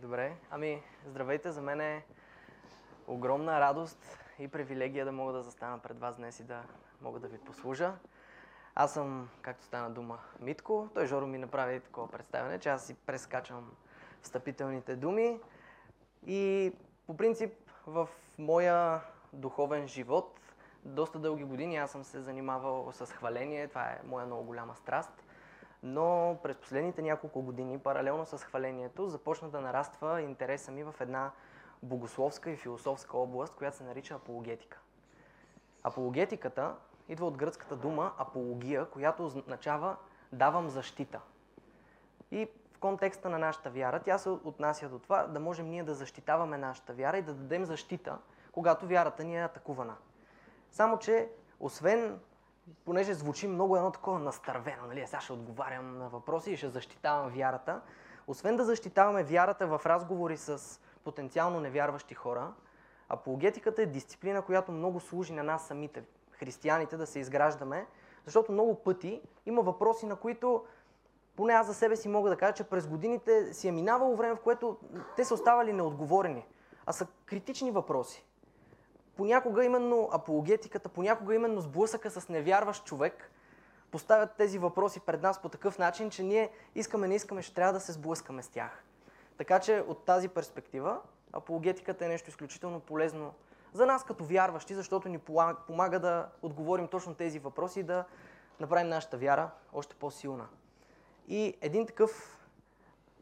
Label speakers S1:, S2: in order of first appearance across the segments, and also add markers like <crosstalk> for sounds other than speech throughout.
S1: Добре, ами здравейте, за мен е огромна радост и привилегия да мога да застана пред вас днес и да мога да ви послужа. Аз съм, както стана дума, Митко. Той Жоро ми направи такова представяне, че аз си прескачам встъпителните думи. И по принцип в моя духовен живот доста дълги години аз съм се занимавал с хваление. Това е моя много голяма страст но през последните няколко години, паралелно с хвалението, започна да нараства интереса ми в една богословска и философска област, която се нарича апологетика. Апологетиката идва от гръцката дума апология, която означава давам защита. И в контекста на нашата вяра, тя се отнася до това да можем ние да защитаваме нашата вяра и да дадем защита, когато вярата ни е атакувана. Само, че освен понеже звучи много едно такова настървено, нали, сега ще отговарям на въпроси и ще защитавам вярата. Освен да защитаваме вярата в разговори с потенциално невярващи хора, апологетиката е дисциплина, която много служи на нас самите, християните, да се изграждаме, защото много пъти има въпроси, на които поне аз за себе си мога да кажа, че през годините си е минавало време, в което те са оставали неотговорени, а са критични въпроси понякога именно апологетиката, понякога именно сблъсъка с невярващ човек поставят тези въпроси пред нас по такъв начин, че ние искаме, не искаме, ще трябва да се сблъскаме с тях. Така че от тази перспектива апологетиката е нещо изключително полезно за нас като вярващи, защото ни помага да отговорим точно тези въпроси и да направим нашата вяра още по-силна. И един такъв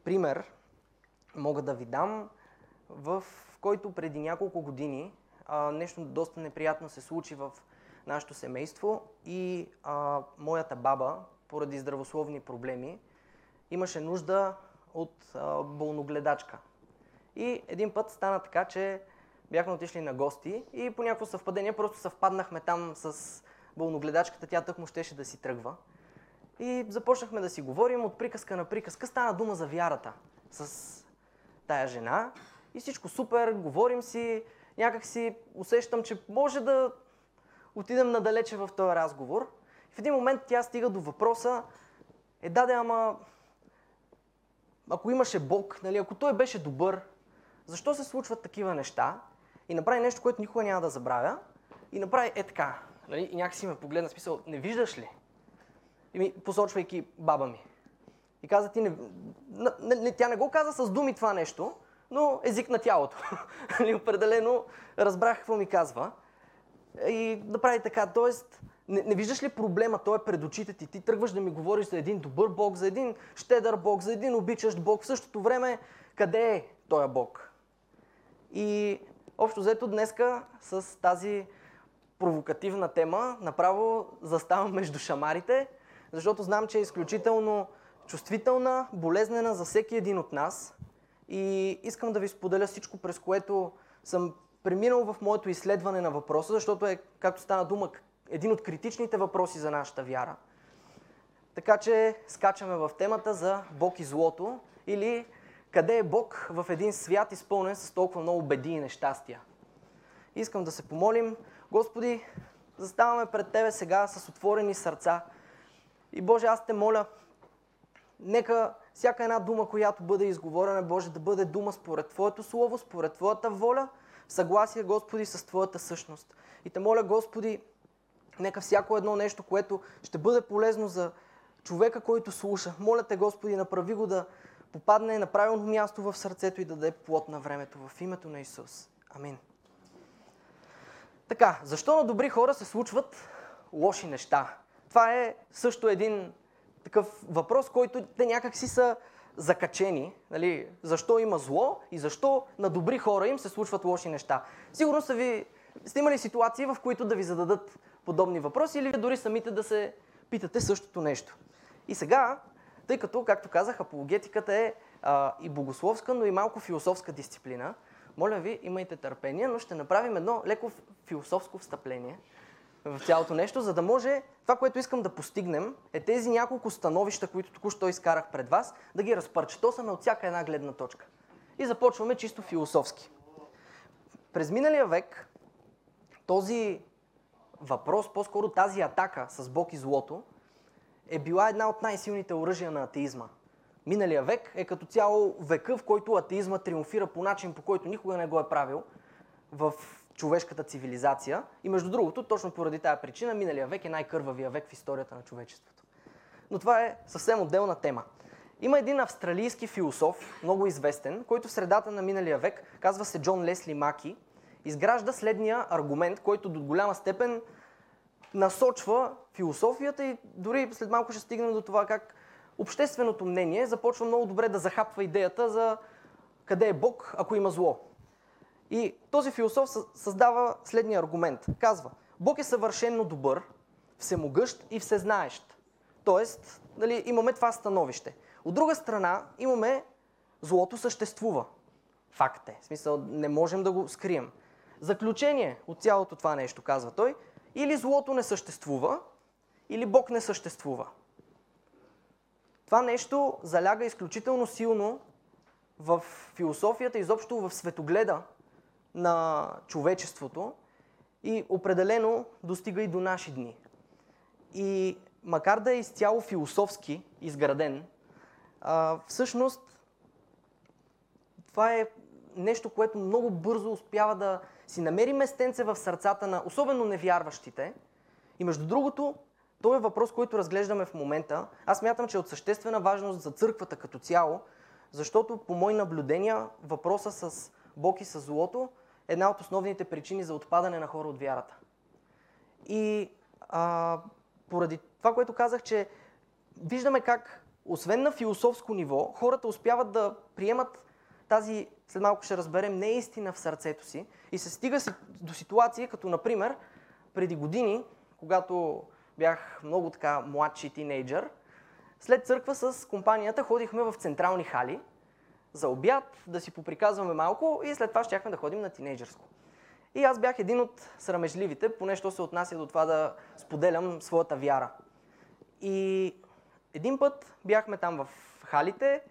S1: пример мога да ви дам, в който преди няколко години а, нещо доста неприятно се случи в нашето семейство и а, моята баба, поради здравословни проблеми, имаше нужда от а, болногледачка. И един път стана така, че бяхме отишли на гости и по някакво съвпадение просто съвпаднахме там с болногледачката, тя тък му щеше да си тръгва. И започнахме да си говорим от приказка на приказка. Стана дума за вярата с тая жена и всичко супер, говорим си, някак си усещам, че може да отидем надалече в този разговор. В един момент тя стига до въпроса, е даде, ама ако имаше Бог, нали, ако той беше добър, защо се случват такива неща? И направи нещо, което никога няма да забравя. И направи е така. Нали, и някакси ме погледна, смисъл, не виждаш ли? И ми, посочвайки баба ми. И каза, ти не, не, не, тя не го каза с думи това нещо, но език на тялото. <laughs> Нали, определено разбрах какво ми казва. И направи така, т.е. Не, не виждаш ли проблема, той е пред очите ти. Ти тръгваш да ми говориш за един добър Бог, за един щедър Бог, за един обичащ Бог. В същото време, къде е този Бог? И общо взето днеска с тази провокативна тема направо заставам между шамарите, защото знам, че е изключително чувствителна, болезнена за всеки един от нас. И искам да ви споделя всичко, през което съм преминал в моето изследване на въпроса, защото е, както стана дума, един от критичните въпроси за нашата вяра. Така че скачаме в темата за Бог и злото или къде е Бог в един свят изпълнен с толкова много беди и нещастия. Искам да се помолим. Господи, заставаме пред Тебе сега с отворени сърца. И Боже, аз те моля, нека всяка една дума, която бъде изговорена, Боже, да бъде дума според Твоето Слово, според Твоята воля, в съгласие, Господи, с Твоята същност. И те моля, Господи, нека всяко едно нещо, което ще бъде полезно за човека, който слуша, моля Те, Господи, направи го да попадне на правилно място в сърцето и да даде плод на времето в името на Исус. Амин. Така, защо на добри хора се случват лоши неща? Това е също един такъв въпрос, който те някак си са закачени. Нали? Защо има зло и защо на добри хора им се случват лоши неща. Сигурно са ви, сте имали ситуации, в които да ви зададат подобни въпроси или дори самите да се питате същото нещо. И сега, тъй като, както казах, апологетиката е а, и богословска, но и малко философска дисциплина, моля ви, имайте търпение, но ще направим едно леко философско встъпление – в цялото нещо, за да може това, което искам да постигнем, е тези няколко становища, които току-що изкарах пред вас, да ги разпърчетосаме от всяка една гледна точка. И започваме чисто философски. През миналия век този въпрос, по-скоро тази атака с Бог и злото, е била една от най-силните оръжия на атеизма. миналия век е като цяло века, в който атеизма триумфира по начин, по който никога не го е правил в човешката цивилизация. И между другото, точно поради тази причина, миналия век е най-кървавия век в историята на човечеството. Но това е съвсем отделна тема. Има един австралийски философ, много известен, който в средата на миналия век, казва се Джон Лесли Маки, изгражда следния аргумент, който до голяма степен насочва философията и дори след малко ще стигнем до това как общественото мнение започва много добре да захапва идеята за къде е Бог, ако има зло. И този философ създава следния аргумент. Казва, Бог е съвършенно добър, всемогъщ и всезнаещ. Тоест, нали, имаме това становище. От друга страна, имаме злото съществува. Факт е. В смисъл, не можем да го скрием. Заключение от цялото това нещо, казва той, или злото не съществува, или Бог не съществува. Това нещо заляга изключително силно в философията, изобщо в светогледа на човечеството и определено достига и до наши дни. И макар да е изцяло философски изграден, а, всъщност това е нещо, което много бързо успява да си намери местенце в сърцата на особено невярващите. И между другото, това е въпрос, който разглеждаме в момента. Аз мятам, че е от съществена важност за църквата като цяло, защото по мои наблюдения въпроса с Бог и с злото една от основните причини за отпадане на хора от вярата. И а, поради това, което казах, че виждаме как, освен на философско ниво, хората успяват да приемат тази, след малко ще разберем, неистина в сърцето си и се стига до ситуация, като например, преди години, когато бях много така младши тинейджър, след църква с компанията ходихме в централни хали за обяд, да си поприказваме малко и след това щяхме да ходим на тинейджърско. И аз бях един от срамежливите, поне що се отнася до това да споделям своята вяра. И един път бяхме там в халите,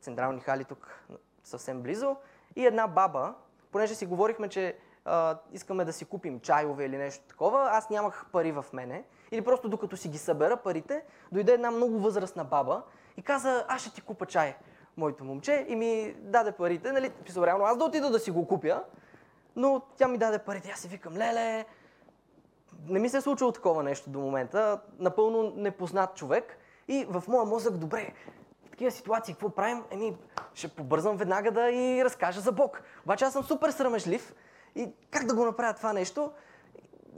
S1: централни хали тук съвсем близо, и една баба, понеже си говорихме, че а, искаме да си купим чайове или нещо такова, аз нямах пари в мене. Или просто докато си ги събера парите, дойде една много възрастна баба и каза, аз ще ти купа чай, моето момче, и ми даде парите. Нали, писал, реално аз да отида да си го купя, но тя ми даде парите. Аз си викам, леле, не ми се е случило такова нещо до момента. Напълно непознат човек. И в моя мозък, добре, в такива ситуации какво правим? Еми, ще побързам веднага да и разкажа за Бог. Обаче аз съм супер срамежлив и как да го направя това нещо,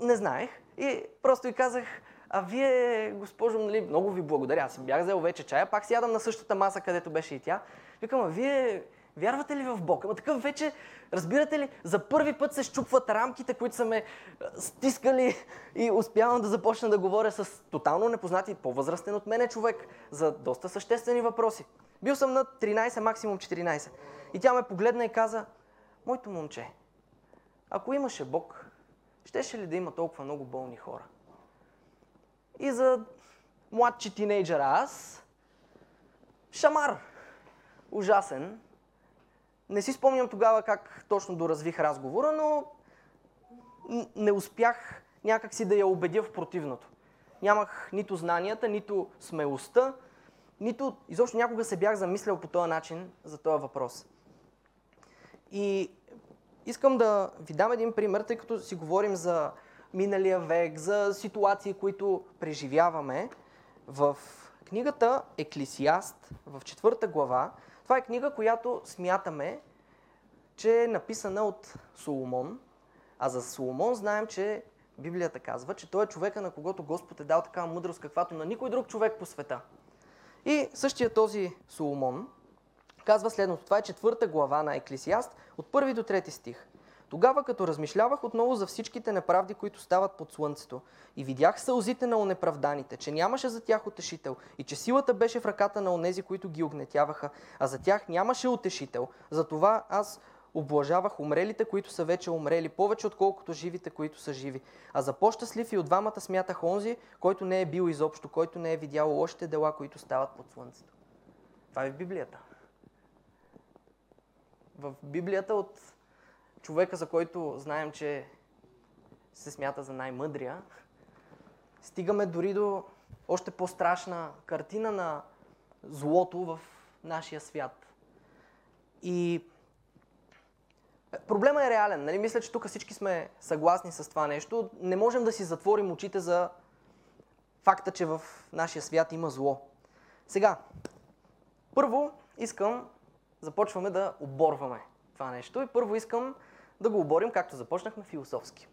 S1: не знаех. И просто и казах, а вие, госпожо, нали, много ви благодаря. Аз бях взел вече чая, пак си ядам на същата маса, където беше и тя. Викам, а вие вярвате ли в Бог? Ама такъв вече, разбирате ли, за първи път се щупват рамките, които са ме стискали <laughs> и успявам да започна да говоря с тотално непознати, по-възрастен от мене човек за доста съществени въпроси. Бил съм на 13, максимум 14. И тя ме погледна и каза, моето момче, ако имаше Бог, щеше ли да има толкова много болни хора? И за младши тинейджър аз, шамар, ужасен. Не си спомням тогава как точно доразвих разговора, но не успях някакси да я убедя в противното. Нямах нито знанията, нито смелостта, нито изобщо някога се бях замислял по този начин за този въпрос. И Искам да ви дам един пример, тъй като си говорим за миналия век, за ситуации, които преживяваме. В книгата Еклисиаст, в четвърта глава, това е книга, която смятаме, че е написана от Соломон. А за Соломон знаем, че Библията казва, че той е човека, на когото Господ е дал такава мъдрост, каквато на никой друг човек по света. И същия този Соломон казва следното. Това е четвърта глава на Еклисиаст, от първи до трети стих. Тогава, като размишлявах отново за всичките неправди, които стават под слънцето, и видях сълзите на онеправданите, че нямаше за тях утешител, и че силата беше в ръката на онези, които ги огнетяваха, а за тях нямаше утешител, затова аз облажавах умрелите, които са вече умрели, повече отколкото живите, които са живи. А за по-щастлив и от двамата смятах онзи, който не е бил изобщо, който не е видял лошите дела, които стават под слънцето. Това е в Библията в Библията от човека, за който знаем, че се смята за най-мъдрия, стигаме дори до още по-страшна картина на злото в нашия свят. И проблема е реален. Нали? Мисля, че тук всички сме съгласни с това нещо. Не можем да си затворим очите за факта, че в нашия свят има зло. Сега, първо искам, започваме да оборваме това нещо и първо искам да го оборим, както започнахме, философски.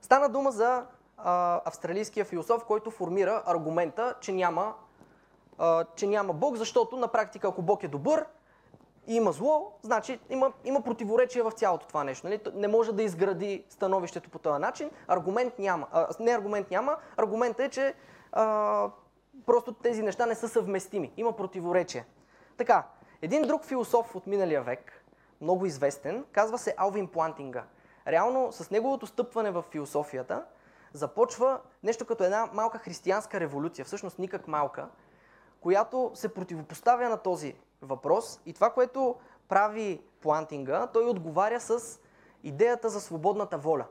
S1: Стана дума за а, австралийския философ, който формира аргумента, че няма, а, че няма Бог, защото на практика, ако Бог е добър и има зло, значи има, има противоречие в цялото това нещо. Нали? Не може да изгради становището по този начин. Аргумент няма. А, не аргумент няма. Аргументът е, че а, просто тези неща не са съвместими. Има противоречие. Така, един друг философ от миналия век, много известен, казва се Алвин Плантинга. Реално с неговото стъпване в философията започва нещо като една малка християнска революция, всъщност никак малка, която се противопоставя на този въпрос и това, което прави Плантинга, той отговаря с идеята за свободната воля.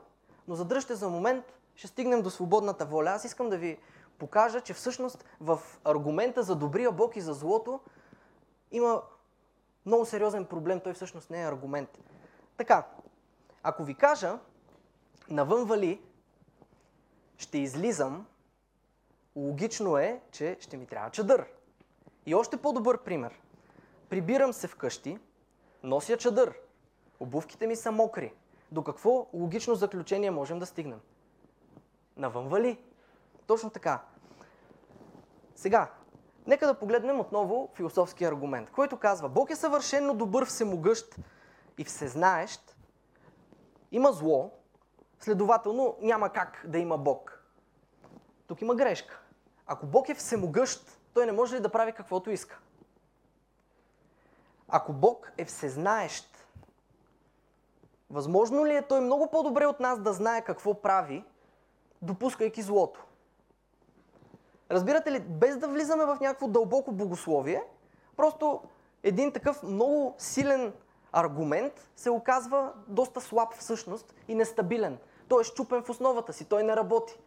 S1: Но задръжте за момент, ще стигнем до свободната воля. Аз искам да ви покажа, че всъщност в аргумента за добрия Бог и за злото има много сериозен проблем. Той всъщност не е аргумент. Така, ако ви кажа, навън вали, ще излизам, логично е, че ще ми трябва чадър. И още по-добър пример. Прибирам се вкъщи, нося чадър, обувките ми са мокри. До какво логично заключение можем да стигнем? Навън вали. Точно така. Сега, нека да погледнем отново философски аргумент, който казва, Бог е съвършенно добър, всемогъщ и всезнаещ, има зло, следователно няма как да има Бог. Тук има грешка. Ако Бог е всемогъщ, той не може ли да прави каквото иска? Ако Бог е всезнаещ, възможно ли е той много по-добре от нас да знае какво прави, допускайки злото? Разбирате ли, без да влизаме в някакво дълбоко богословие, просто един такъв много силен аргумент се оказва доста слаб всъщност и нестабилен. Той е щупен в основата си, той не работи.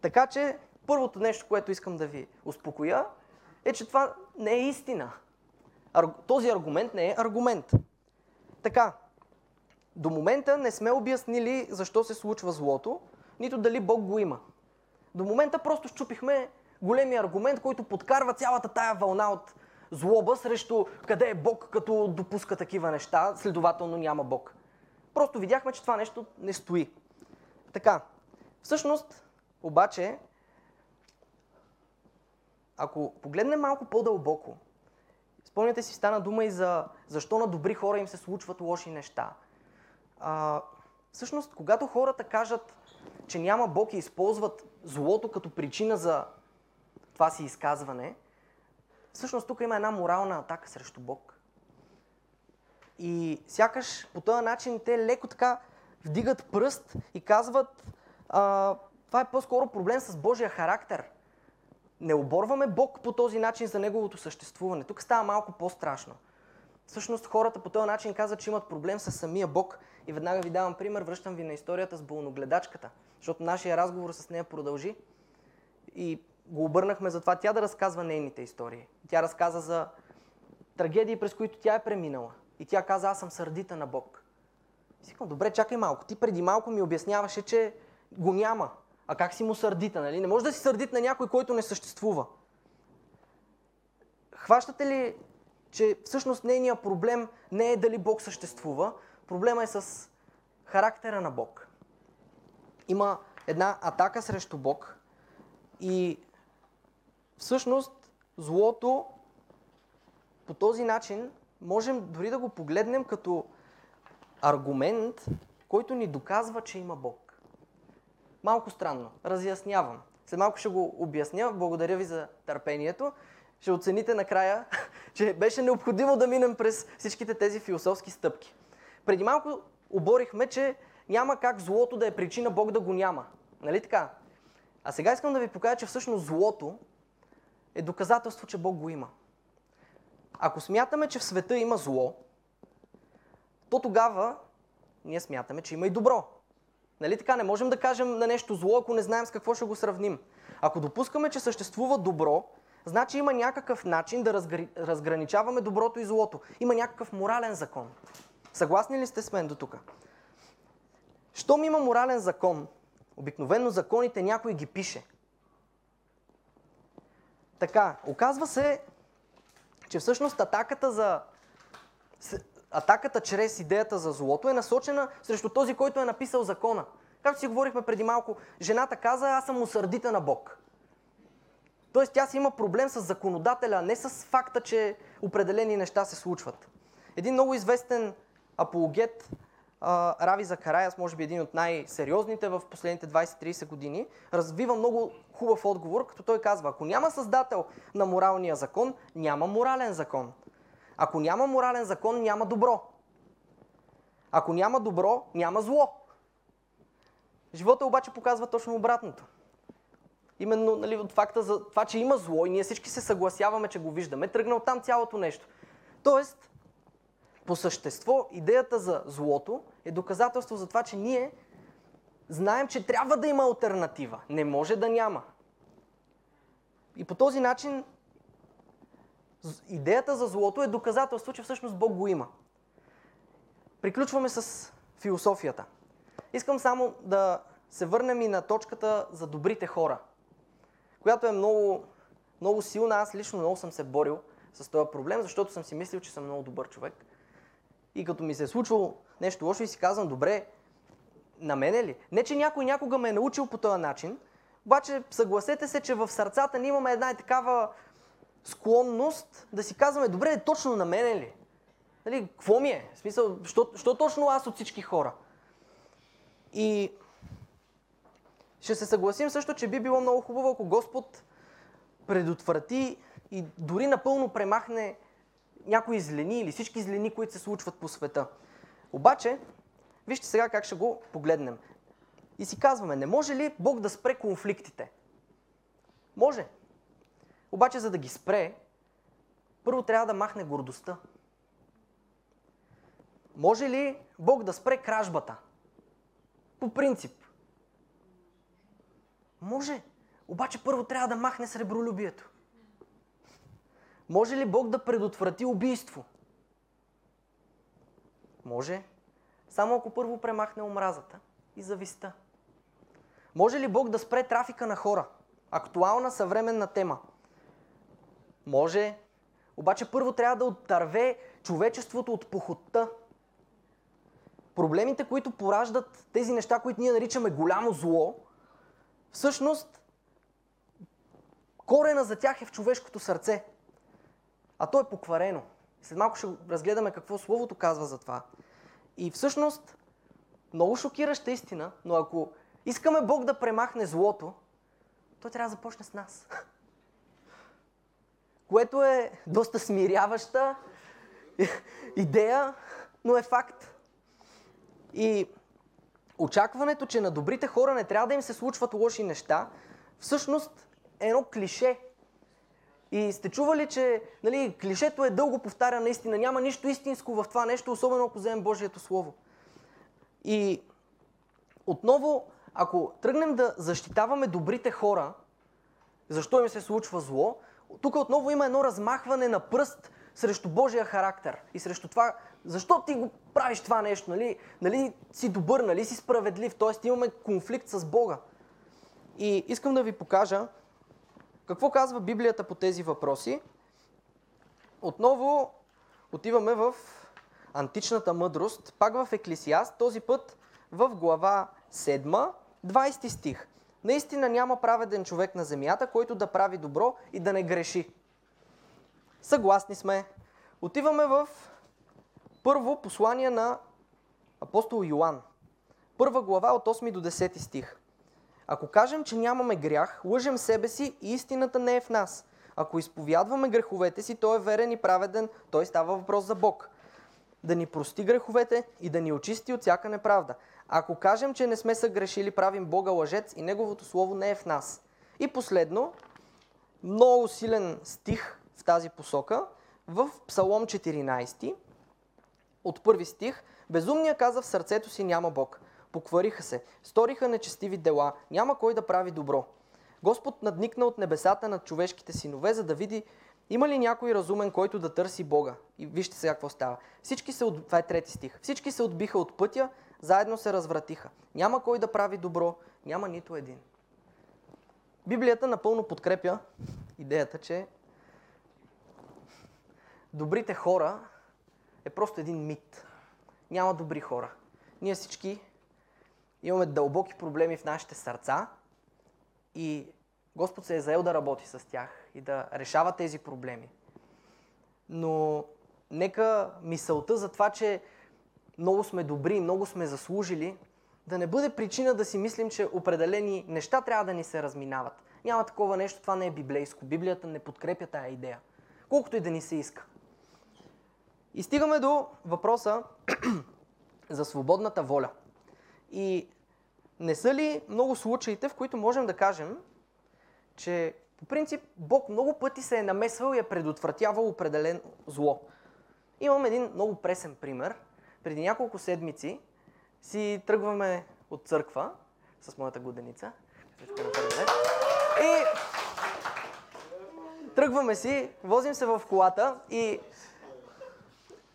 S1: Така че, първото нещо, което искам да ви успокоя, е, че това не е истина. Този аргумент не е аргумент. Така, до момента не сме обяснили защо се случва злото, нито дали Бог го има. До момента просто щупихме големия аргумент, който подкарва цялата тая вълна от злоба срещу къде е Бог, като допуска такива неща, следователно няма Бог. Просто видяхме, че това нещо не стои. Така, всъщност, обаче, ако погледнем малко по-дълбоко, спомняте си, стана дума и за защо на добри хора им се случват лоши неща. А, всъщност, когато хората кажат, че няма Бог и използват злото като причина за това си изказване, всъщност тук има една морална атака срещу Бог. И сякаш по този начин те леко така вдигат пръст и казват, а, това е по-скоро проблем с Божия характер. Не оборваме Бог по този начин за неговото съществуване. Тук става малко по-страшно. Всъщност хората по този начин казват, че имат проблем с самия Бог. И веднага ви давам пример, връщам ви на историята с болногледачката, защото нашия разговор с нея продължи. И го обърнахме за това тя да разказва нейните истории. Тя разказа за трагедии, през които тя е преминала. И тя каза, аз съм сърдита на Бог. И добре, чакай малко. Ти преди малко ми обясняваше, че го няма. А как си му сърдита, нали? Не може да си сърдит на някой, който не съществува. Хващате ли, че всъщност нейният проблем не е дали Бог съществува, проблема е с характера на Бог. Има една атака срещу Бог и всъщност злото по този начин можем дори да го погледнем като аргумент, който ни доказва, че има Бог. Малко странно. Разяснявам. След малко ще го обясня. Благодаря ви за търпението. Ще оцените накрая, <laughs> че беше необходимо да минем през всичките тези философски стъпки. Преди малко оборихме, че няма как злото да е причина Бог да го няма. Нали така? А сега искам да ви покажа, че всъщност злото е доказателство, че Бог го има. Ако смятаме, че в света има зло, то тогава ние смятаме, че има и добро. Нали така? Не можем да кажем на нещо зло, ако не знаем с какво ще го сравним. Ако допускаме, че съществува добро, значи има някакъв начин да разграничаваме доброто и злото. Има някакъв морален закон. Съгласни ли сте с мен до тук? Щом има морален закон, обикновено законите някой ги пише. Така, оказва се, че всъщност атаката за атаката чрез идеята за злото е насочена срещу този, който е написал закона. Както си говорихме преди малко, жената каза, аз съм усърдита на Бог. Тоест тя си има проблем с законодателя, а не с факта, че определени неща се случват. Един много известен апологет, Рави Закараяс, може би един от най-сериозните в последните 20-30 години, развива много хубав отговор, като той казва, ако няма създател на моралния закон, няма морален закон. Ако няма морален закон, няма добро. Ако няма добро, няма зло. Живота обаче показва точно обратното. Именно нали, от факта за това, че има зло и ние всички се съгласяваме, че го виждаме, тръгна от там цялото нещо. Тоест, по същество, идеята за злото е доказателство за това, че ние знаем, че трябва да има альтернатива. Не може да няма. И по този начин идеята за злото е доказателство, че всъщност Бог го има. Приключваме с философията. Искам само да се върнем и на точката за добрите хора, която е много, много силна. Аз лично много съм се борил с този проблем, защото съм си мислил, че съм много добър човек. И като ми се е случвало нещо лошо и си казвам, добре, на мене ли? Не, че някой някога ме е научил по този начин, обаче съгласете се, че в сърцата ни имаме една и такава склонност да си казваме, добре, точно на мене ли? Нали, какво ми е? В смисъл, що, що точно аз от всички хора? И ще се съгласим също, че би било много хубаво, ако Господ предотврати и дори напълно премахне някои злени или всички злени, които се случват по света. Обаче, вижте сега как ще го погледнем. И си казваме, не може ли Бог да спре конфликтите? Може. Обаче, за да ги спре, първо трябва да махне гордостта. Може ли Бог да спре кражбата? По принцип. Може. Обаче първо трябва да махне сребролюбието. Може ли Бог да предотврати убийство? Може. Само ако първо премахне омразата и зависта. Може ли Бог да спре трафика на хора? Актуална съвременна тема. Може. Обаче първо трябва да оттърве човечеството от похотта. Проблемите, които пораждат тези неща, които ние наричаме голямо зло, всъщност корена за тях е в човешкото сърце. А то е покварено. След малко ще разгледаме какво Словото казва за това. И всъщност, много шокираща истина, но ако искаме Бог да премахне злото, той трябва да започне с нас. <laughs> Което е доста смиряваща <laughs> идея, но е факт. И очакването, че на добрите хора не трябва да им се случват лоши неща, всъщност е едно клише. И сте чували, че нали, клишето е дълго повтаря наистина. Няма нищо истинско в това нещо, особено ако вземем Божието Слово. И отново, ако тръгнем да защитаваме добрите хора, защо им се случва зло, тук отново има едно размахване на пръст срещу Божия характер и срещу това, защо ти го правиш това нещо, нали, нали си добър, нали си справедлив, т.е. имаме конфликт с Бога. И искам да ви покажа какво казва Библията по тези въпроси. Отново отиваме в античната мъдрост, пак в Еклисиаст, този път в глава 7, 20 стих. Наистина няма праведен човек на земята, който да прави добро и да не греши. Съгласни сме. Отиваме в първо послание на апостол Йоанн. Първа глава от 8 до 10 стих. Ако кажем, че нямаме грях, лъжем себе си и истината не е в нас. Ако изповядваме греховете си, той е верен и праведен, той става въпрос за Бог. Да ни прости греховете и да ни очисти от всяка неправда. Ако кажем, че не сме съгрешили, правим Бога лъжец и Неговото Слово не е в нас. И последно, много силен стих в тази посока, в Псалом 14, от първи стих, Безумния каза в сърцето си няма Бог. Поквариха се, сториха нечестиви дела, няма кой да прави добро. Господ надникна от небесата над човешките синове, за да види има ли някой разумен, който да търси Бога. И вижте сега какво става. Всички се, от... това е трети стих. Всички се отбиха от пътя, заедно се развратиха. Няма кой да прави добро, няма нито един. Библията напълно подкрепя идеята, че добрите хора е просто един мит. Няма добри хора. Ние всички имаме дълбоки проблеми в нашите сърца и Господ се е заел да работи с тях и да решава тези проблеми. Но нека мисълта за това, че много сме добри, много сме заслужили, да не бъде причина да си мислим, че определени неща трябва да ни се разминават. Няма такова нещо, това не е библейско. Библията не подкрепя тая идея. Колкото и да ни се иска. И стигаме до въпроса <clears throat> за свободната воля. И не са ли много случаите, в които можем да кажем, че по принцип Бог много пъти се е намесвал и е предотвратявал определен зло. Имам един много пресен пример. Преди няколко седмици си тръгваме от църква с моята годеница. И тръгваме си, возим се в колата и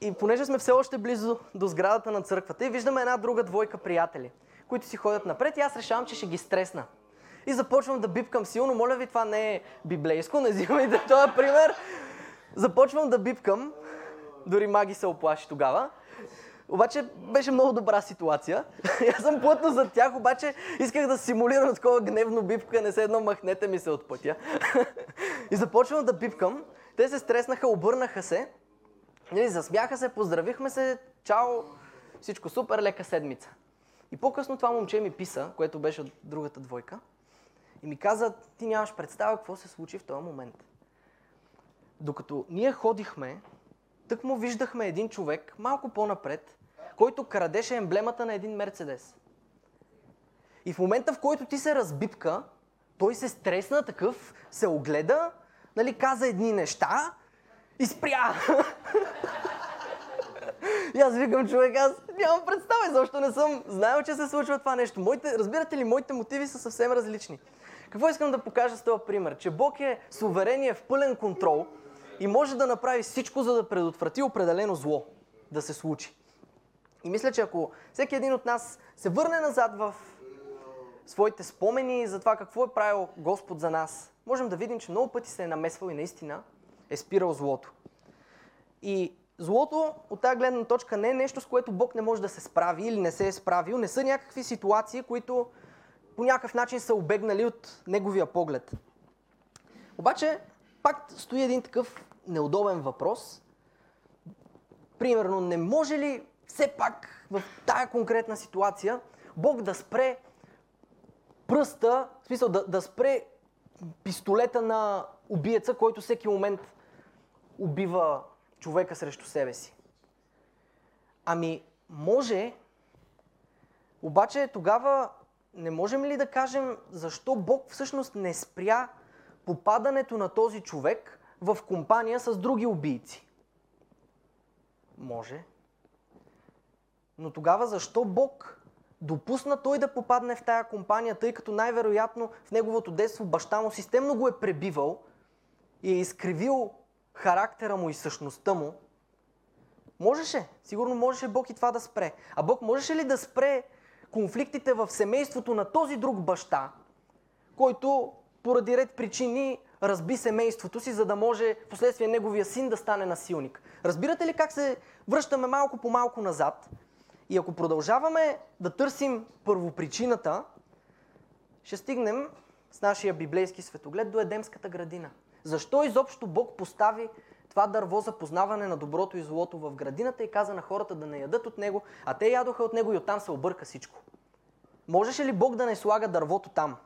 S1: и понеже сме все още близо до сградата на църквата и виждаме една друга двойка приятели, които си ходят напред и аз решавам, че ще ги стресна. И започвам да бипкам силно. Моля ви, това не е библейско, не взимайте този пример. Започвам да бипкам. Дори маги се оплаши тогава. Обаче беше много добра ситуация. <laughs> Аз съм плътно за тях, обаче исках да симулирам такова гневно бипка, се едно махнете ми се от пътя. <laughs> и започвам да бипкам. Те се стреснаха, обърнаха се. Нали, засмяха се, поздравихме се, чао, всичко супер, лека седмица. И по-късно това момче ми писа, което беше от другата двойка, и ми каза, ти нямаш представа какво се случи в този момент. Докато ние ходихме, тък му виждахме един човек малко по-напред, който крадеше емблемата на един Мерцедес. И в момента, в който ти се разбипка, той се стресна такъв, се огледа, нали, каза едни неща и спря. И аз викам човек, аз нямам представа, защо не съм знаел, че се случва това нещо. Моите, разбирате ли, моите мотиви са съвсем различни. Какво искам да покажа с този пример? Че Бог е суверен и е в пълен контрол и може да направи всичко, за да предотврати определено зло да се случи. И мисля, че ако всеки един от нас се върне назад в своите спомени за това какво е правил Господ за нас, можем да видим, че много пъти се е намесвал и наистина е спирал злото. И злото от тази гледна точка не е нещо, с което Бог не може да се справи или не се е справил. Не са някакви ситуации, които по някакъв начин са обегнали от неговия поглед. Обаче, пак стои един такъв неудобен въпрос. Примерно, не може ли все пак в тая конкретна ситуация Бог да спре пръста, в смисъл да, да спре пистолета на убиеца, който всеки момент убива човека срещу себе си. Ами, може, обаче тогава не можем ли да кажем защо Бог всъщност не спря попадането на този човек в компания с други убийци? Може. Но тогава защо Бог допусна той да попадне в тая компания, тъй като най-вероятно в неговото детство баща му системно го е пребивал и е изкривил характера му и същността му, можеше, сигурно можеше Бог и това да спре. А Бог можеше ли да спре конфликтите в семейството на този друг баща, който поради ред причини разби семейството си, за да може в последствие неговия син да стане насилник. Разбирате ли как се връщаме малко по малко назад? И ако продължаваме да търсим първопричината, ще стигнем с нашия библейски светоглед до Едемската градина. Защо изобщо Бог постави това дърво за познаване на доброто и злото в градината и каза на хората да не ядат от него, а те ядоха от него и оттам се обърка всичко. Можеше ли Бог да не слага дървото там?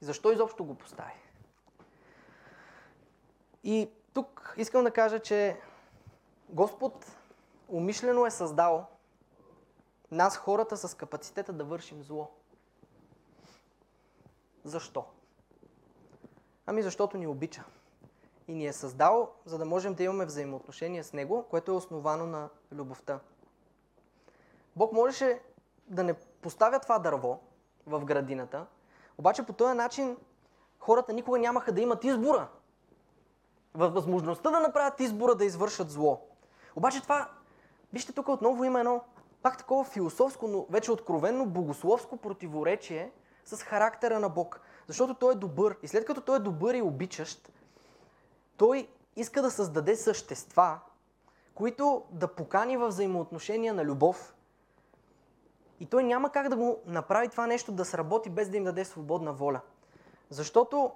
S1: Защо изобщо го постави? И тук искам да кажа, че Господ умишлено е създал нас, хората, с капацитета да вършим зло. Защо? Ами защото ни обича. И ни е създал, за да можем да имаме взаимоотношения с Него, което е основано на любовта. Бог можеше да не поставя това дърво в градината, Обаче по този начин хората никога нямаха да имат избора. Възможността да направят избора да извършат зло. Обаче това, вижте тук отново има едно пак такова философско, но вече откровенно богословско противоречие с характера на Бог. Защото той е добър. И след като той е добър и обичащ, той иска да създаде същества, които да покани в взаимоотношения на любов. И той няма как да го направи това нещо да сработи без да им даде свободна воля. Защото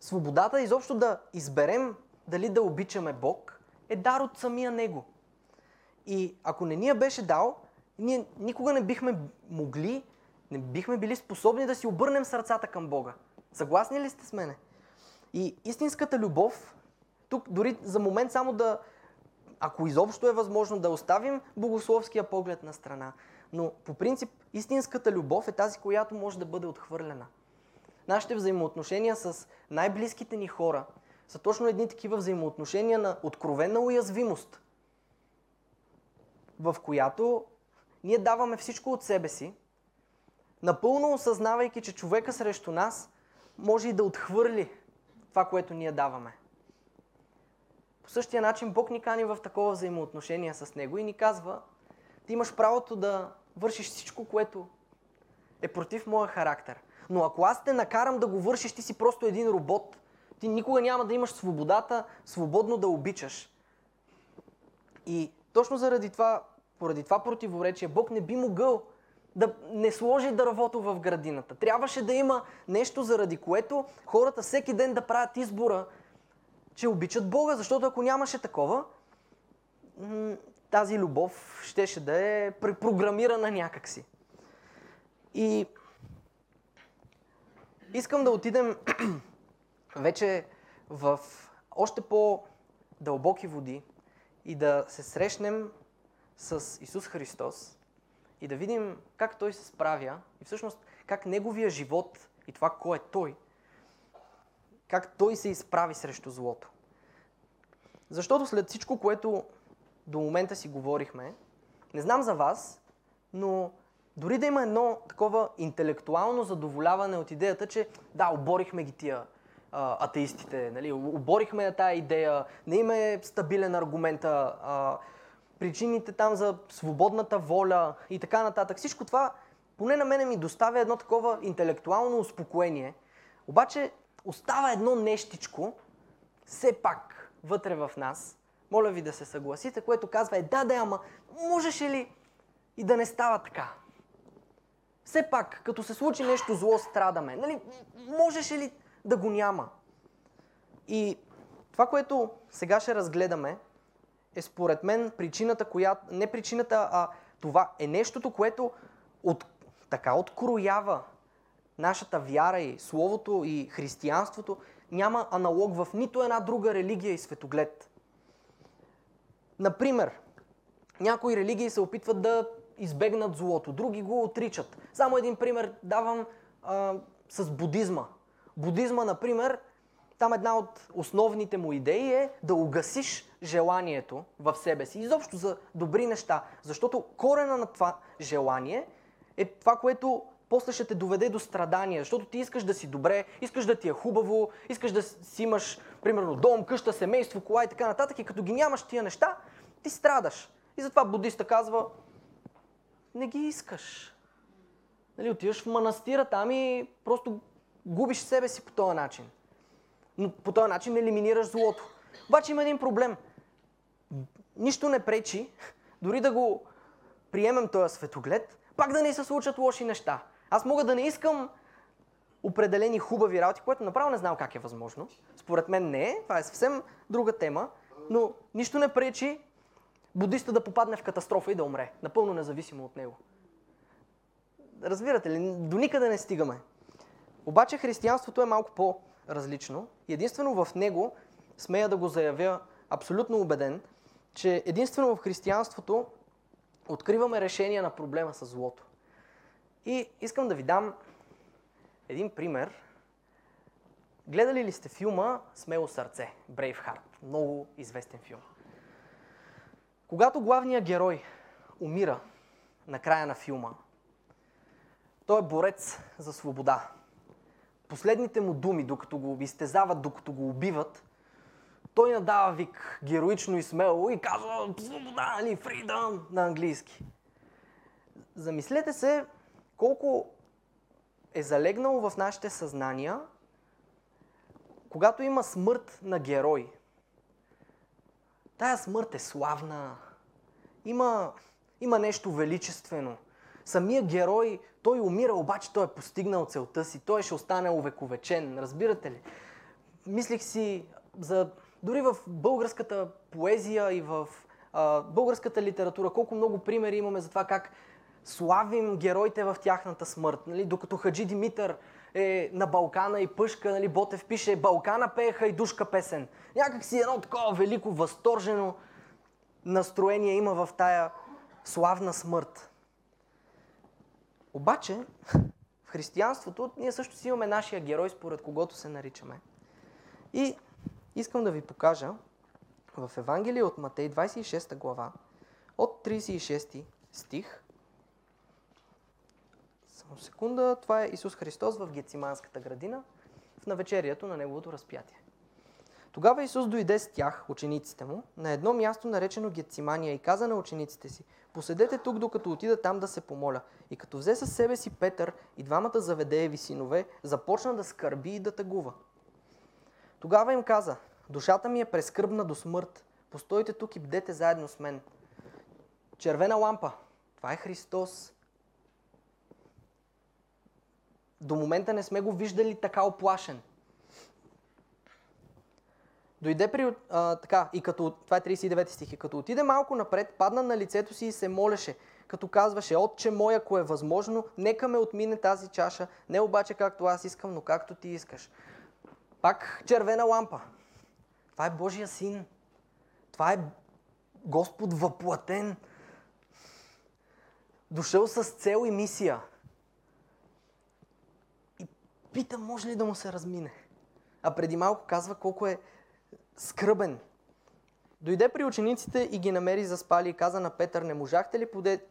S1: свободата изобщо да изберем дали да обичаме Бог е дар от самия Него. И ако не ни я беше дал, ние никога не бихме могли, не бихме били способни да си обърнем сърцата към Бога. Съгласни ли сте с мене? И истинската любов, тук дори за момент само да, ако изобщо е възможно да оставим богословския поглед на страна, но по принцип истинската любов е тази, която може да бъде отхвърлена. Нашите взаимоотношения с най-близките ни хора са точно едни такива взаимоотношения на откровена уязвимост – в която ние даваме всичко от себе си, напълно осъзнавайки, че човека срещу нас може и да отхвърли това, което ние даваме. По същия начин Бог ни кани в такова взаимоотношение с Него и ни казва, ти имаш правото да вършиш всичко, което е против моя характер. Но ако аз те накарам да го вършиш, ти си просто един робот. Ти никога няма да имаш свободата, свободно да обичаш. И точно заради това, поради това противоречие, Бог не би могъл да не сложи дървото в градината. Трябваше да има нещо, заради което хората всеки ден да правят избора, че обичат Бога, защото ако нямаше такова, тази любов щеше да е препрограмирана някакси. И искам да отидем <clears throat> вече в още по-дълбоки води, и да се срещнем с Исус Христос и да видим как Той се справя и всъщност как Неговия живот и това кой е Той, как Той се изправи срещу злото. Защото след всичко, което до момента си говорихме, не знам за вас, но дори да има едно такова интелектуално задоволяване от идеята, че да, оборихме ги тия а, атеистите. Нали? Оборихме тая идея, не има е стабилен аргумент, а, причините там за свободната воля и така нататък. Всичко това поне на мене ми доставя едно такова интелектуално успокоение. Обаче остава едно нещичко, все пак вътре в нас, моля ви да се съгласите, което казва е да, да, ама можеше ли и да не става така? Все пак, като се случи нещо зло, страдаме. Нали, можеше ли да го няма. И това, което сега ще разгледаме, е според мен причината, която, не причината, а това е нещото, което от, така откроява нашата вяра и Словото и християнството, няма аналог в нито една друга религия и светоглед. Например, някои религии се опитват да избегнат злото, други го отричат. Само един пример давам а, с будизма. Будизма, например, там една от основните му идеи е да угасиш желанието в себе си, изобщо за добри неща. Защото корена на това желание е това, което после ще те доведе до страдания, защото ти искаш да си добре, искаш да ти е хубаво, искаш да си имаш, примерно, дом, къща, семейство, кола и така нататък, и като ги нямаш тия неща, ти страдаш. И затова будиста казва, не ги искаш. Нали, отиваш в манастира там и просто губиш себе си по този начин. Но по този начин елиминираш злото. Обаче има един проблем. Нищо не пречи, дори да го приемем този светоглед, пак да не се случат лоши неща. Аз мога да не искам определени хубави работи, което направо не знам как е възможно. Според мен не е, това е съвсем друга тема, но нищо не пречи будиста да попадне в катастрофа и да умре, напълно независимо от него. Разбирате ли, до никъде не стигаме. Обаче християнството е малко по-различно и единствено в него, смея да го заявя абсолютно убеден, че единствено в християнството откриваме решение на проблема с злото. И искам да ви дам един пример. Гледали ли сте филма Смело сърце, Braveheart? Много известен филм. Когато главният герой умира на края на филма, Той е борец за свобода. Последните му думи, докато го изтезават, докато го убиват, той надава вик героично и смело и казва свобода, нали, freedom на английски. Замислете се колко е залегнало в нашите съзнания, когато има смърт на герой. Тая смърт е славна. Има, има нещо величествено. Самия герой, той умира, обаче той е постигнал целта си. Той ще остане увековечен. Разбирате ли? Мислих си за дори в българската поезия и в а, българската литература, колко много примери имаме за това как славим героите в тяхната смърт. Нали? Докато Хаджи Димитър е на Балкана и пъшка, нали? Ботев пише Балкана пееха и душка песен. Някак си едно такова велико, възторжено настроение има в тая славна смърт. Обаче, в християнството ние също си имаме нашия герой, според когото се наричаме. И искам да ви покажа в Евангелие от Матей 26 глава, от 36 стих. Само секунда. Това е Исус Христос в Гециманската градина, в навечерието на Неговото разпятие. Тогава Исус дойде с тях, учениците му, на едно място наречено Гецимания и каза на учениците си, поседете тук, докато отида там да се помоля. И като взе със себе си Петър и двамата заведееви синове, започна да скърби и да тъгува. Тогава им каза, душата ми е прескърбна до смърт, постойте тук и бдете заедно с мен. Червена лампа, това е Христос. До момента не сме го виждали така оплашен. Дойде при... А, така, и като... Това е 39 стих. И като отиде малко напред, падна на лицето си и се молеше, като казваше, Отче мой, ако е възможно, нека ме отмине тази чаша, не обаче както аз искам, но както ти искаш. Пак червена лампа. Това е Божия син. Това е Господ въплатен. Дошъл с цел и мисия. И пита, може ли да му се размине. А преди малко казва колко е скръбен. Дойде при учениците и ги намери заспали и каза на Петър, не можахте ли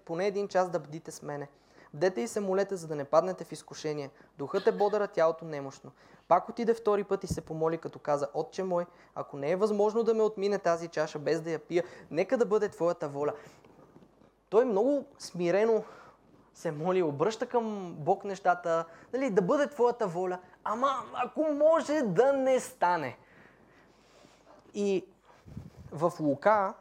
S1: поне един час да бдите с мене? Бдете и се молете, за да не паднете в изкушение. Духът е бодър, а тялото немощно. Пак отиде втори път и се помоли, като каза, Отче мой, ако не е възможно да ме отмине тази чаша без да я пия, нека да бъде Твоята воля. Той много смирено се моли, обръща към Бог нещата, нали, да бъде Твоята воля, ама ако може да не стане. И в Лука,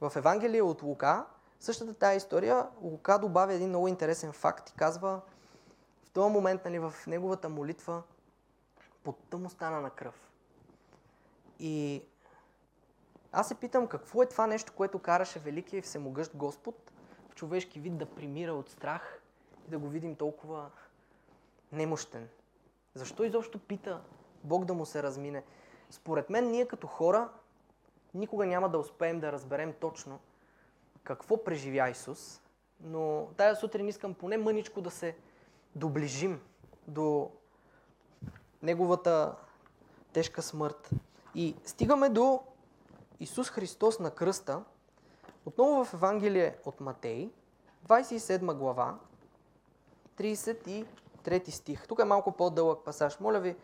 S1: в Евангелие от Лука, същата тази история, Лука добавя един много интересен факт и казва, в този момент, нали, в неговата молитва, потта му стана на кръв. И аз се питам какво е това нещо, което караше Великия и Всемогъщ Господ в човешки вид да примира от страх и да го видим толкова немощен. Защо изобщо пита Бог да му се размине? Според мен ние като хора никога няма да успеем да разберем точно какво преживя Исус, но тая сутрин искам поне мъничко да се доближим до Неговата тежка смърт. И стигаме до Исус Христос на кръста, отново в Евангелие от Матей, 27 глава, 33 стих. Тук е малко по-дълъг пасаж. Моля ви,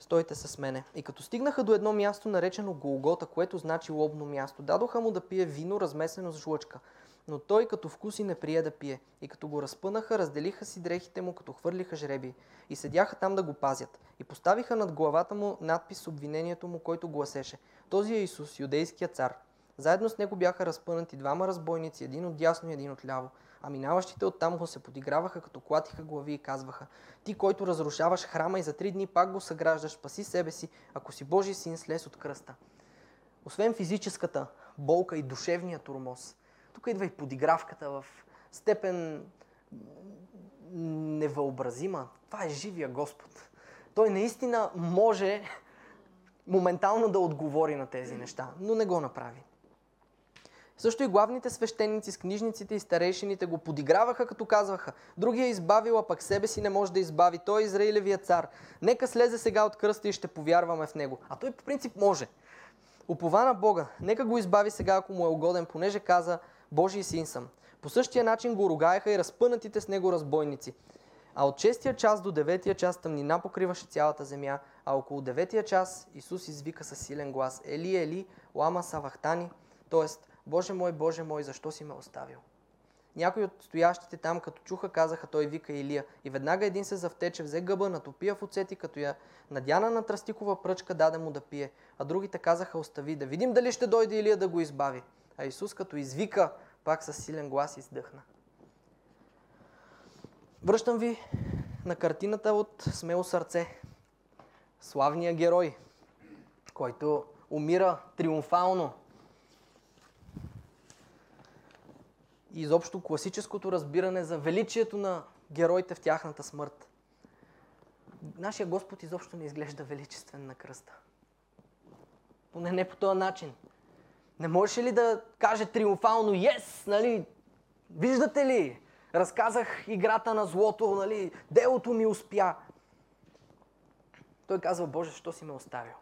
S1: стойте с мене. И като стигнаха до едно място, наречено Голгота, което значи лобно място, дадоха му да пие вино, размесено с жлъчка. Но той като вкуси не прие да пие. И като го разпънаха, разделиха си дрехите му, като хвърлиха жреби. И седяха там да го пазят. И поставиха над главата му надпис с обвинението му, който гласеше. Този е Исус, юдейския цар. Заедно с него бяха разпънати двама разбойници, един от дясно и един от ляво. А минаващите оттам го се подиграваха, като клатиха глави и казваха, ти, който разрушаваш храма и за три дни пак го съграждаш, спаси себе си, ако си Божий син, слез от кръста. Освен физическата болка и душевния турмоз, тук идва и подигравката в степен невъобразима. Това е живия Господ. Той наистина може моментално да отговори на тези неща, но не го направи. Също и главните свещеници с книжниците и старейшините го подиграваха, като казваха, другия е избавил, а пък себе си не може да избави. Той е Израилевия цар. Нека слезе сега от кръста и ще повярваме в него. А той по принцип може. Упова на Бога. Нека го избави сега, ако му е угоден, понеже каза, Божий син съм. По същия начин го ругаеха и разпънатите с него разбойници. А от шестия час до деветия час тъмнина покриваше цялата земя, а около деветия час Исус извика със силен глас Ели, Ели, лама савахтани, т.е. Боже мой, Боже мой, защо си ме оставил? Някои от стоящите там, като чуха, казаха, той вика Илия. И веднага един се завтече, взе гъба, натопия в оцети, като я надяна на тръстикова пръчка, даде му да пие. А другите казаха, остави, да видим дали ще дойде Илия да го избави. А Исус, като извика, пак със силен глас издъхна. Връщам ви на картината от Смело сърце. Славния герой, който умира триумфално. И изобщо класическото разбиране за величието на героите в тяхната смърт. Нашия Господ изобщо не изглежда величествен на кръста. Поне не по този начин. Не можеше ли да каже триумфално, ес, нали, виждате ли, разказах играта на злото, нали, делото ми успя. Той казва, Боже, що си ме оставил?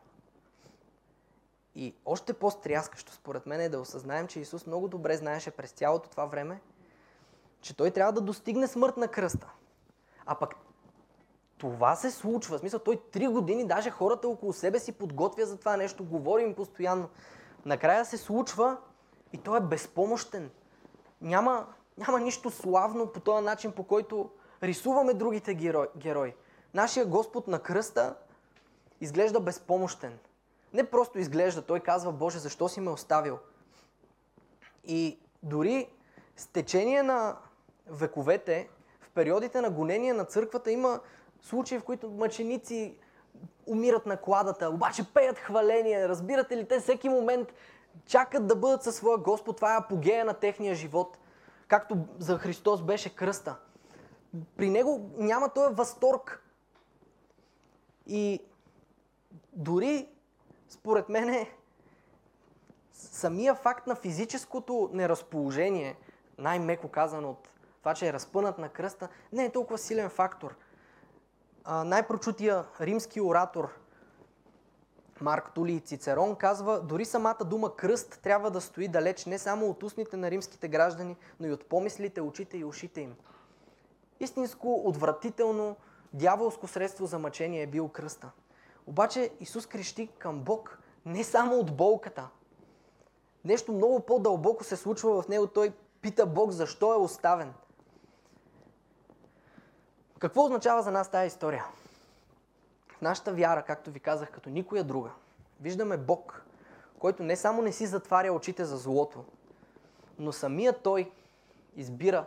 S1: И още по-стряскащо, според мен, е да осъзнаем, че Исус много добре знаеше през цялото това време, че Той трябва да достигне смърт на кръста. А пък това се случва. В смисъл, той три години, даже хората около себе си подготвя за това нещо, говорим постоянно. Накрая се случва и той е безпомощен. Няма, няма нищо славно по този начин, по който рисуваме другите герои. Нашия Господ на кръста изглежда безпомощен. Не просто изглежда, той казва, Боже, защо си ме оставил? И дори с течение на вековете, в периодите на гонение на църквата има случаи, в които мъченици умират на кладата, обаче пеят хваление. Разбирате ли, те всеки момент чакат да бъдат със своя Господ. Това е апогея на техния живот. Както за Христос беше кръста. При него няма този възторг. И дори, според мен, самия факт на физическото неразположение, най-меко казано от това, че е разпънат на кръста, не е толкова силен фактор най-прочутия римски оратор Марк Тули Цицерон казва, дори самата дума кръст трябва да стои далеч не само от устните на римските граждани, но и от помислите, очите и ушите им. Истинско, отвратително, дяволско средство за мъчение е бил кръста. Обаче Исус крещи към Бог не само от болката. Нещо много по-дълбоко се случва в него. Той пита Бог защо е оставен – какво означава за нас тази история? В нашата вяра, както ви казах, като никоя друга, виждаме Бог, който не само не си затваря очите за злото, но самия Той избира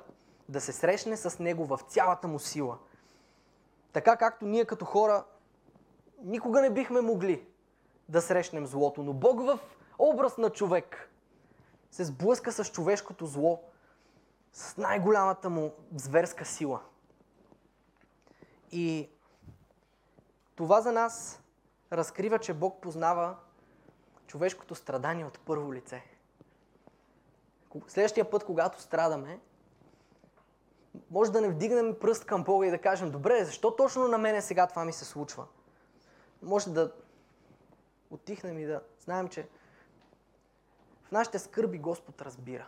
S1: да се срещне с Него в цялата му сила. Така както ние като хора никога не бихме могли да срещнем злото, но Бог в образ на човек се сблъска с човешкото зло с най-голямата му зверска сила – и това за нас разкрива, че Бог познава човешкото страдание от първо лице. Следващия път, когато страдаме, може да не вдигнем пръст към Бога и да кажем, добре, защо точно на мене сега това ми се случва? Може да отихнем и да знаем, че в нашите скърби Господ разбира.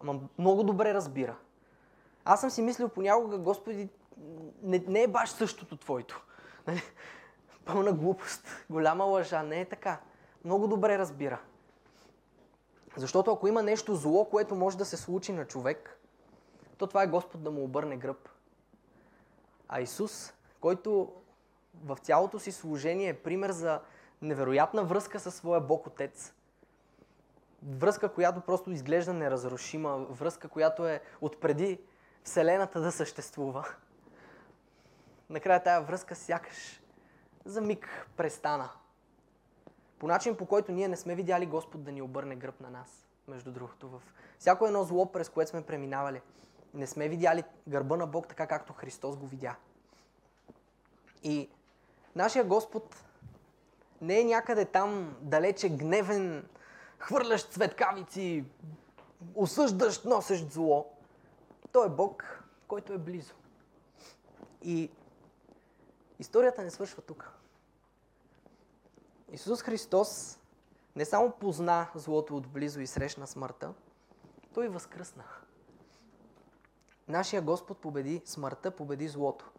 S1: Ама много добре разбира. Аз съм си мислил понякога, Господи, не, не е баш същото твоето. Нали? Пълна глупост, голяма лъжа. Не е така. Много добре разбира. Защото ако има нещо зло, което може да се случи на човек, то това е Господ да му обърне гръб. А Исус, който в цялото си служение е пример за невероятна връзка със своя Бог Отец. Връзка, която просто изглежда неразрушима. Връзка, която е отпреди Вселената да съществува накрая тая връзка сякаш за миг престана. По начин, по който ние не сме видяли Господ да ни обърне гръб на нас, между другото. В всяко едно зло, през което сме преминавали, не сме видяли гърба на Бог така, както Христос го видя. И нашия Господ не е някъде там далече гневен, хвърлящ цветкавици, осъждащ, носещ зло. Той е Бог, който е близо. И Историята не свършва тук. Исус Христос не само позна злото отблизо и срещна смъртта, той възкръсна. нашия Господ победи смъртта, победи злото.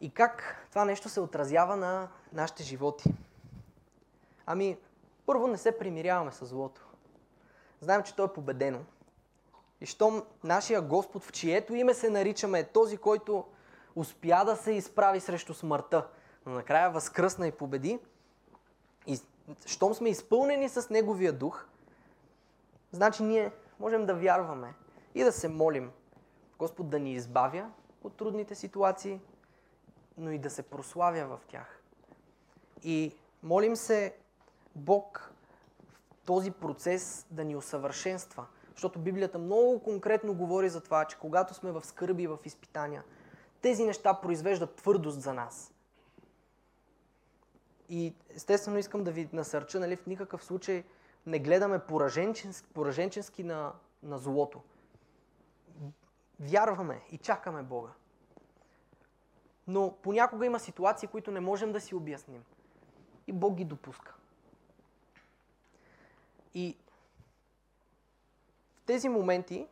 S1: И как това нещо се отразява на нашите животи? Ами, първо не се примиряваме с злото. Знаем, че то е победено. И щом нашия Господ, в чието име се наричаме, е този, който успя да се изправи срещу смъртта, но накрая възкръсна и победи, и щом сме изпълнени с Неговия дух, значи ние можем да вярваме и да се молим Господ да ни избавя от трудните ситуации, но и да се прославя в тях. И молим се Бог в този процес да ни усъвършенства, защото Библията много конкретно говори за това, че когато сме в скърби и в изпитания, тези неща произвеждат твърдост за нас. И естествено искам да ви насърча, нали, в никакъв случай не гледаме пораженчески, пораженчески на, на злото. Вярваме и чакаме Бога. Но понякога има ситуации, които не можем да си обясним. И Бог ги допуска. И в тези моменти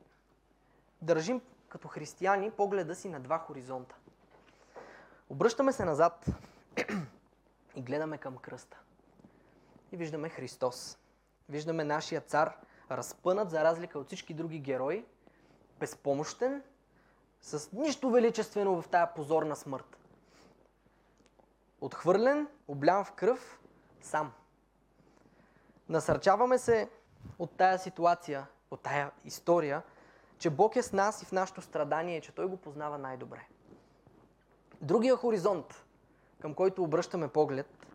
S1: държим като християни погледа си на два хоризонта. Обръщаме се назад <clears throat> и гледаме към кръста. И виждаме Христос. Виждаме нашия цар разпънат, за разлика от всички други герои, безпомощен, с нищо величествено в тая позорна смърт. Отхвърлен, облян в кръв, сам. Насърчаваме се от тая ситуация, от тая история, че Бог е с нас и в нашето страдание, че Той го познава най-добре. Другия хоризонт, към който обръщаме поглед,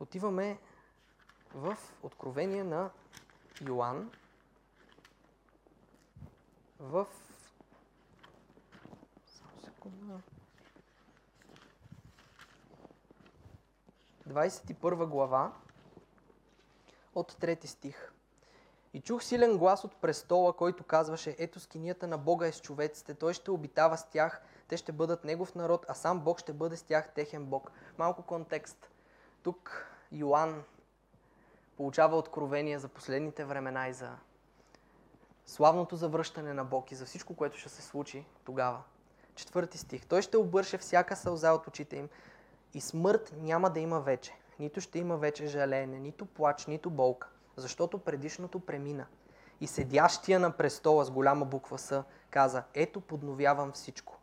S1: отиваме в Откровение на Йоанн, в Секунда. 21 глава от трети стих. И чух силен глас от престола, който казваше, ето скинията на Бога е с човеците, той ще обитава с тях, те ще бъдат Негов народ, а сам Бог ще бъде с тях техен Бог. Малко контекст. Тук Йоанн получава откровение за последните времена и за славното завръщане на Бог и за всичко, което ще се случи тогава. Четвърти стих. Той ще обърше всяка сълза от очите им и смърт няма да има вече. Нито ще има вече жалеене, нито плач, нито болка, защото предишното премина. И седящия на престола с голяма буква С каза, ето подновявам всичко.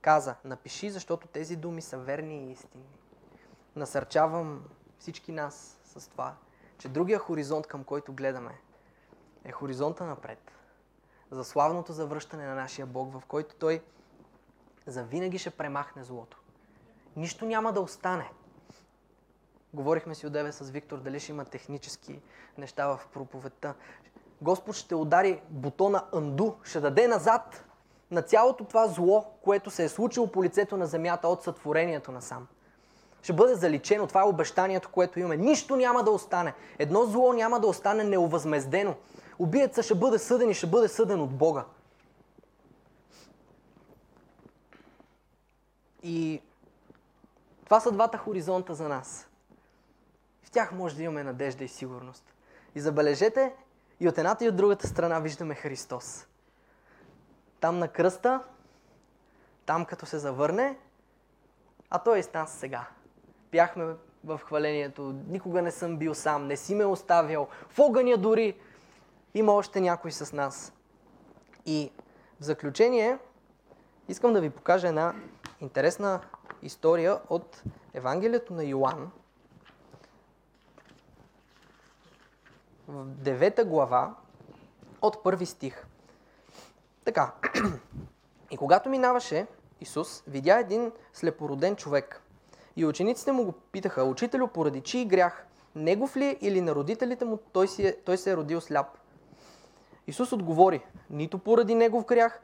S1: Каза, напиши, защото тези думи са верни и истинни. Насърчавам всички нас с това, че другия хоризонт, към който гледаме, е хоризонта напред. За славното завръщане на нашия Бог, в който Той завинаги ще премахне злото. Нищо няма да остане. Говорихме си отдеве с Виктор дали ще има технически неща в проповедта. Господ ще удари бутона Анду, ще даде назад на цялото това зло, което се е случило по лицето на земята от сътворението насам. Ще бъде заличено. Това е обещанието, което имаме. Нищо няма да остане. Едно зло няма да остане неовъзмездено. Убиеца ще бъде съден и ще бъде съден от Бога. И това са двата хоризонта за нас. В тях може да имаме надежда и сигурност. И забележете, и от едната и от другата страна виждаме Христос. Там на кръста, там като се завърне, а Той е с нас сега. Бяхме в хвалението, никога не съм бил сам, не си ме оставял, в огъня дори има още някой с нас. И в заключение искам да ви покажа една интересна история от Евангелието на Йоанн, в 9 глава от първи стих. Така. И когато минаваше Исус, видя един слепороден човек. И учениците му го питаха, учителю, поради чий грях, негов ли или на родителите му той, си е, той се е родил сляп? Исус отговори, нито поради негов грях,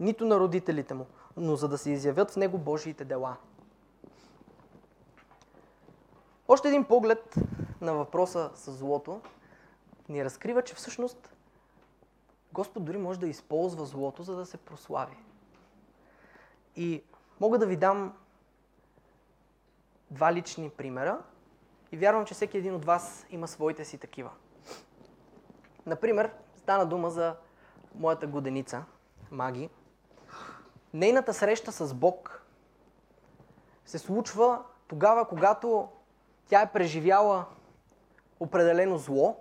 S1: нито на родителите му, но за да се изявят в него Божиите дела. Още един поглед на въпроса с злото ни разкрива, че всъщност Господ дори може да използва злото, за да се прослави. И мога да ви дам два лични примера и вярвам, че всеки един от вас има своите си такива. Например, стана дума за моята годеница, Маги. Нейната среща с Бог се случва тогава, когато тя е преживяла определено зло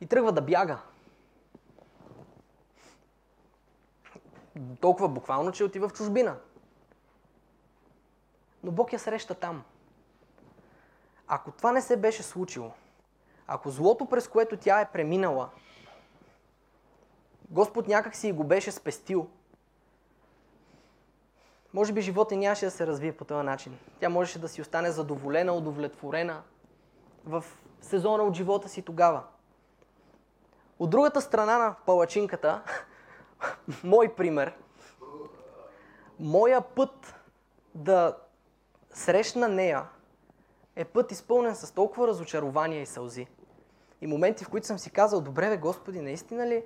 S1: и тръгва да бяга. Толкова буквално, че отива в чужбина. Но Бог я среща там. Ако това не се беше случило, ако злото, през което тя е преминала, Господ някак си го беше спестил, може би живота нямаше да се развие по този начин. Тя можеше да си остане задоволена, удовлетворена в сезона от живота си тогава. От другата страна на палачинката, <laughs> мой пример, моя път да срещна нея е път изпълнен с толкова разочарования и сълзи. И моменти, в които съм си казал, добре бе, Господи, наистина ли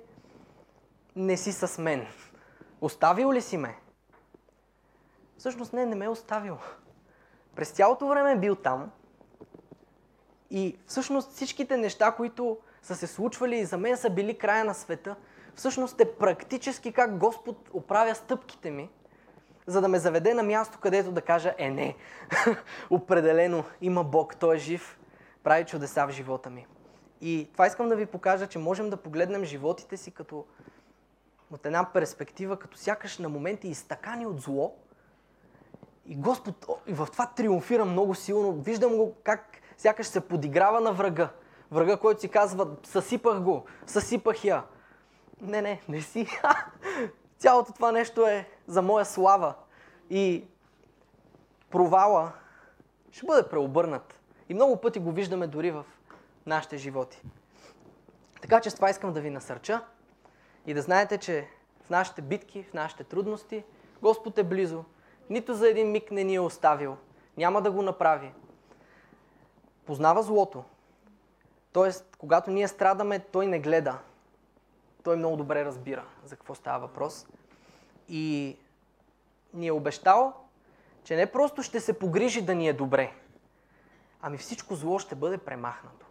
S1: не си с мен? Оставил ли си ме? Всъщност не, не ме е оставил. През цялото време е бил там. И всъщност всичките неща, които са се случвали и за мен са били края на света, всъщност е практически как Господ оправя стъпките ми, за да ме заведе на място, където да кажа, е не, <laughs> определено има Бог, Той е жив, прави чудеса в живота ми. И това искам да ви покажа, че можем да погледнем животите си като от една перспектива, като сякаш на моменти изтакани от зло. И Господ и в това триумфира много силно. Виждам го как сякаш се подиграва на врага. Врага, който си казва, съсипах го, съсипах я. Не, не, не си. <laughs> Цялото това нещо е за моя слава. И провала ще бъде преобърнат. И много пъти го виждаме дори в нашите животи. Така че с това искам да ви насърча и да знаете, че в нашите битки, в нашите трудности, Господ е близо. Нито за един миг не ни е оставил. Няма да го направи. Познава злото. Тоест, когато ние страдаме, той не гледа. Той много добре разбира за какво става въпрос. И ни е обещал, че не просто ще се погрижи да ни е добре, ами всичко зло ще бъде премахнато.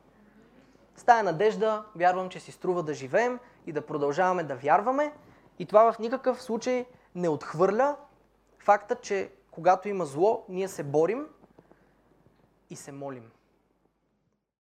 S1: С тая надежда вярвам, че си струва да живеем и да продължаваме да вярваме. И това в никакъв случай не отхвърля факта, че когато има зло, ние се борим и се молим.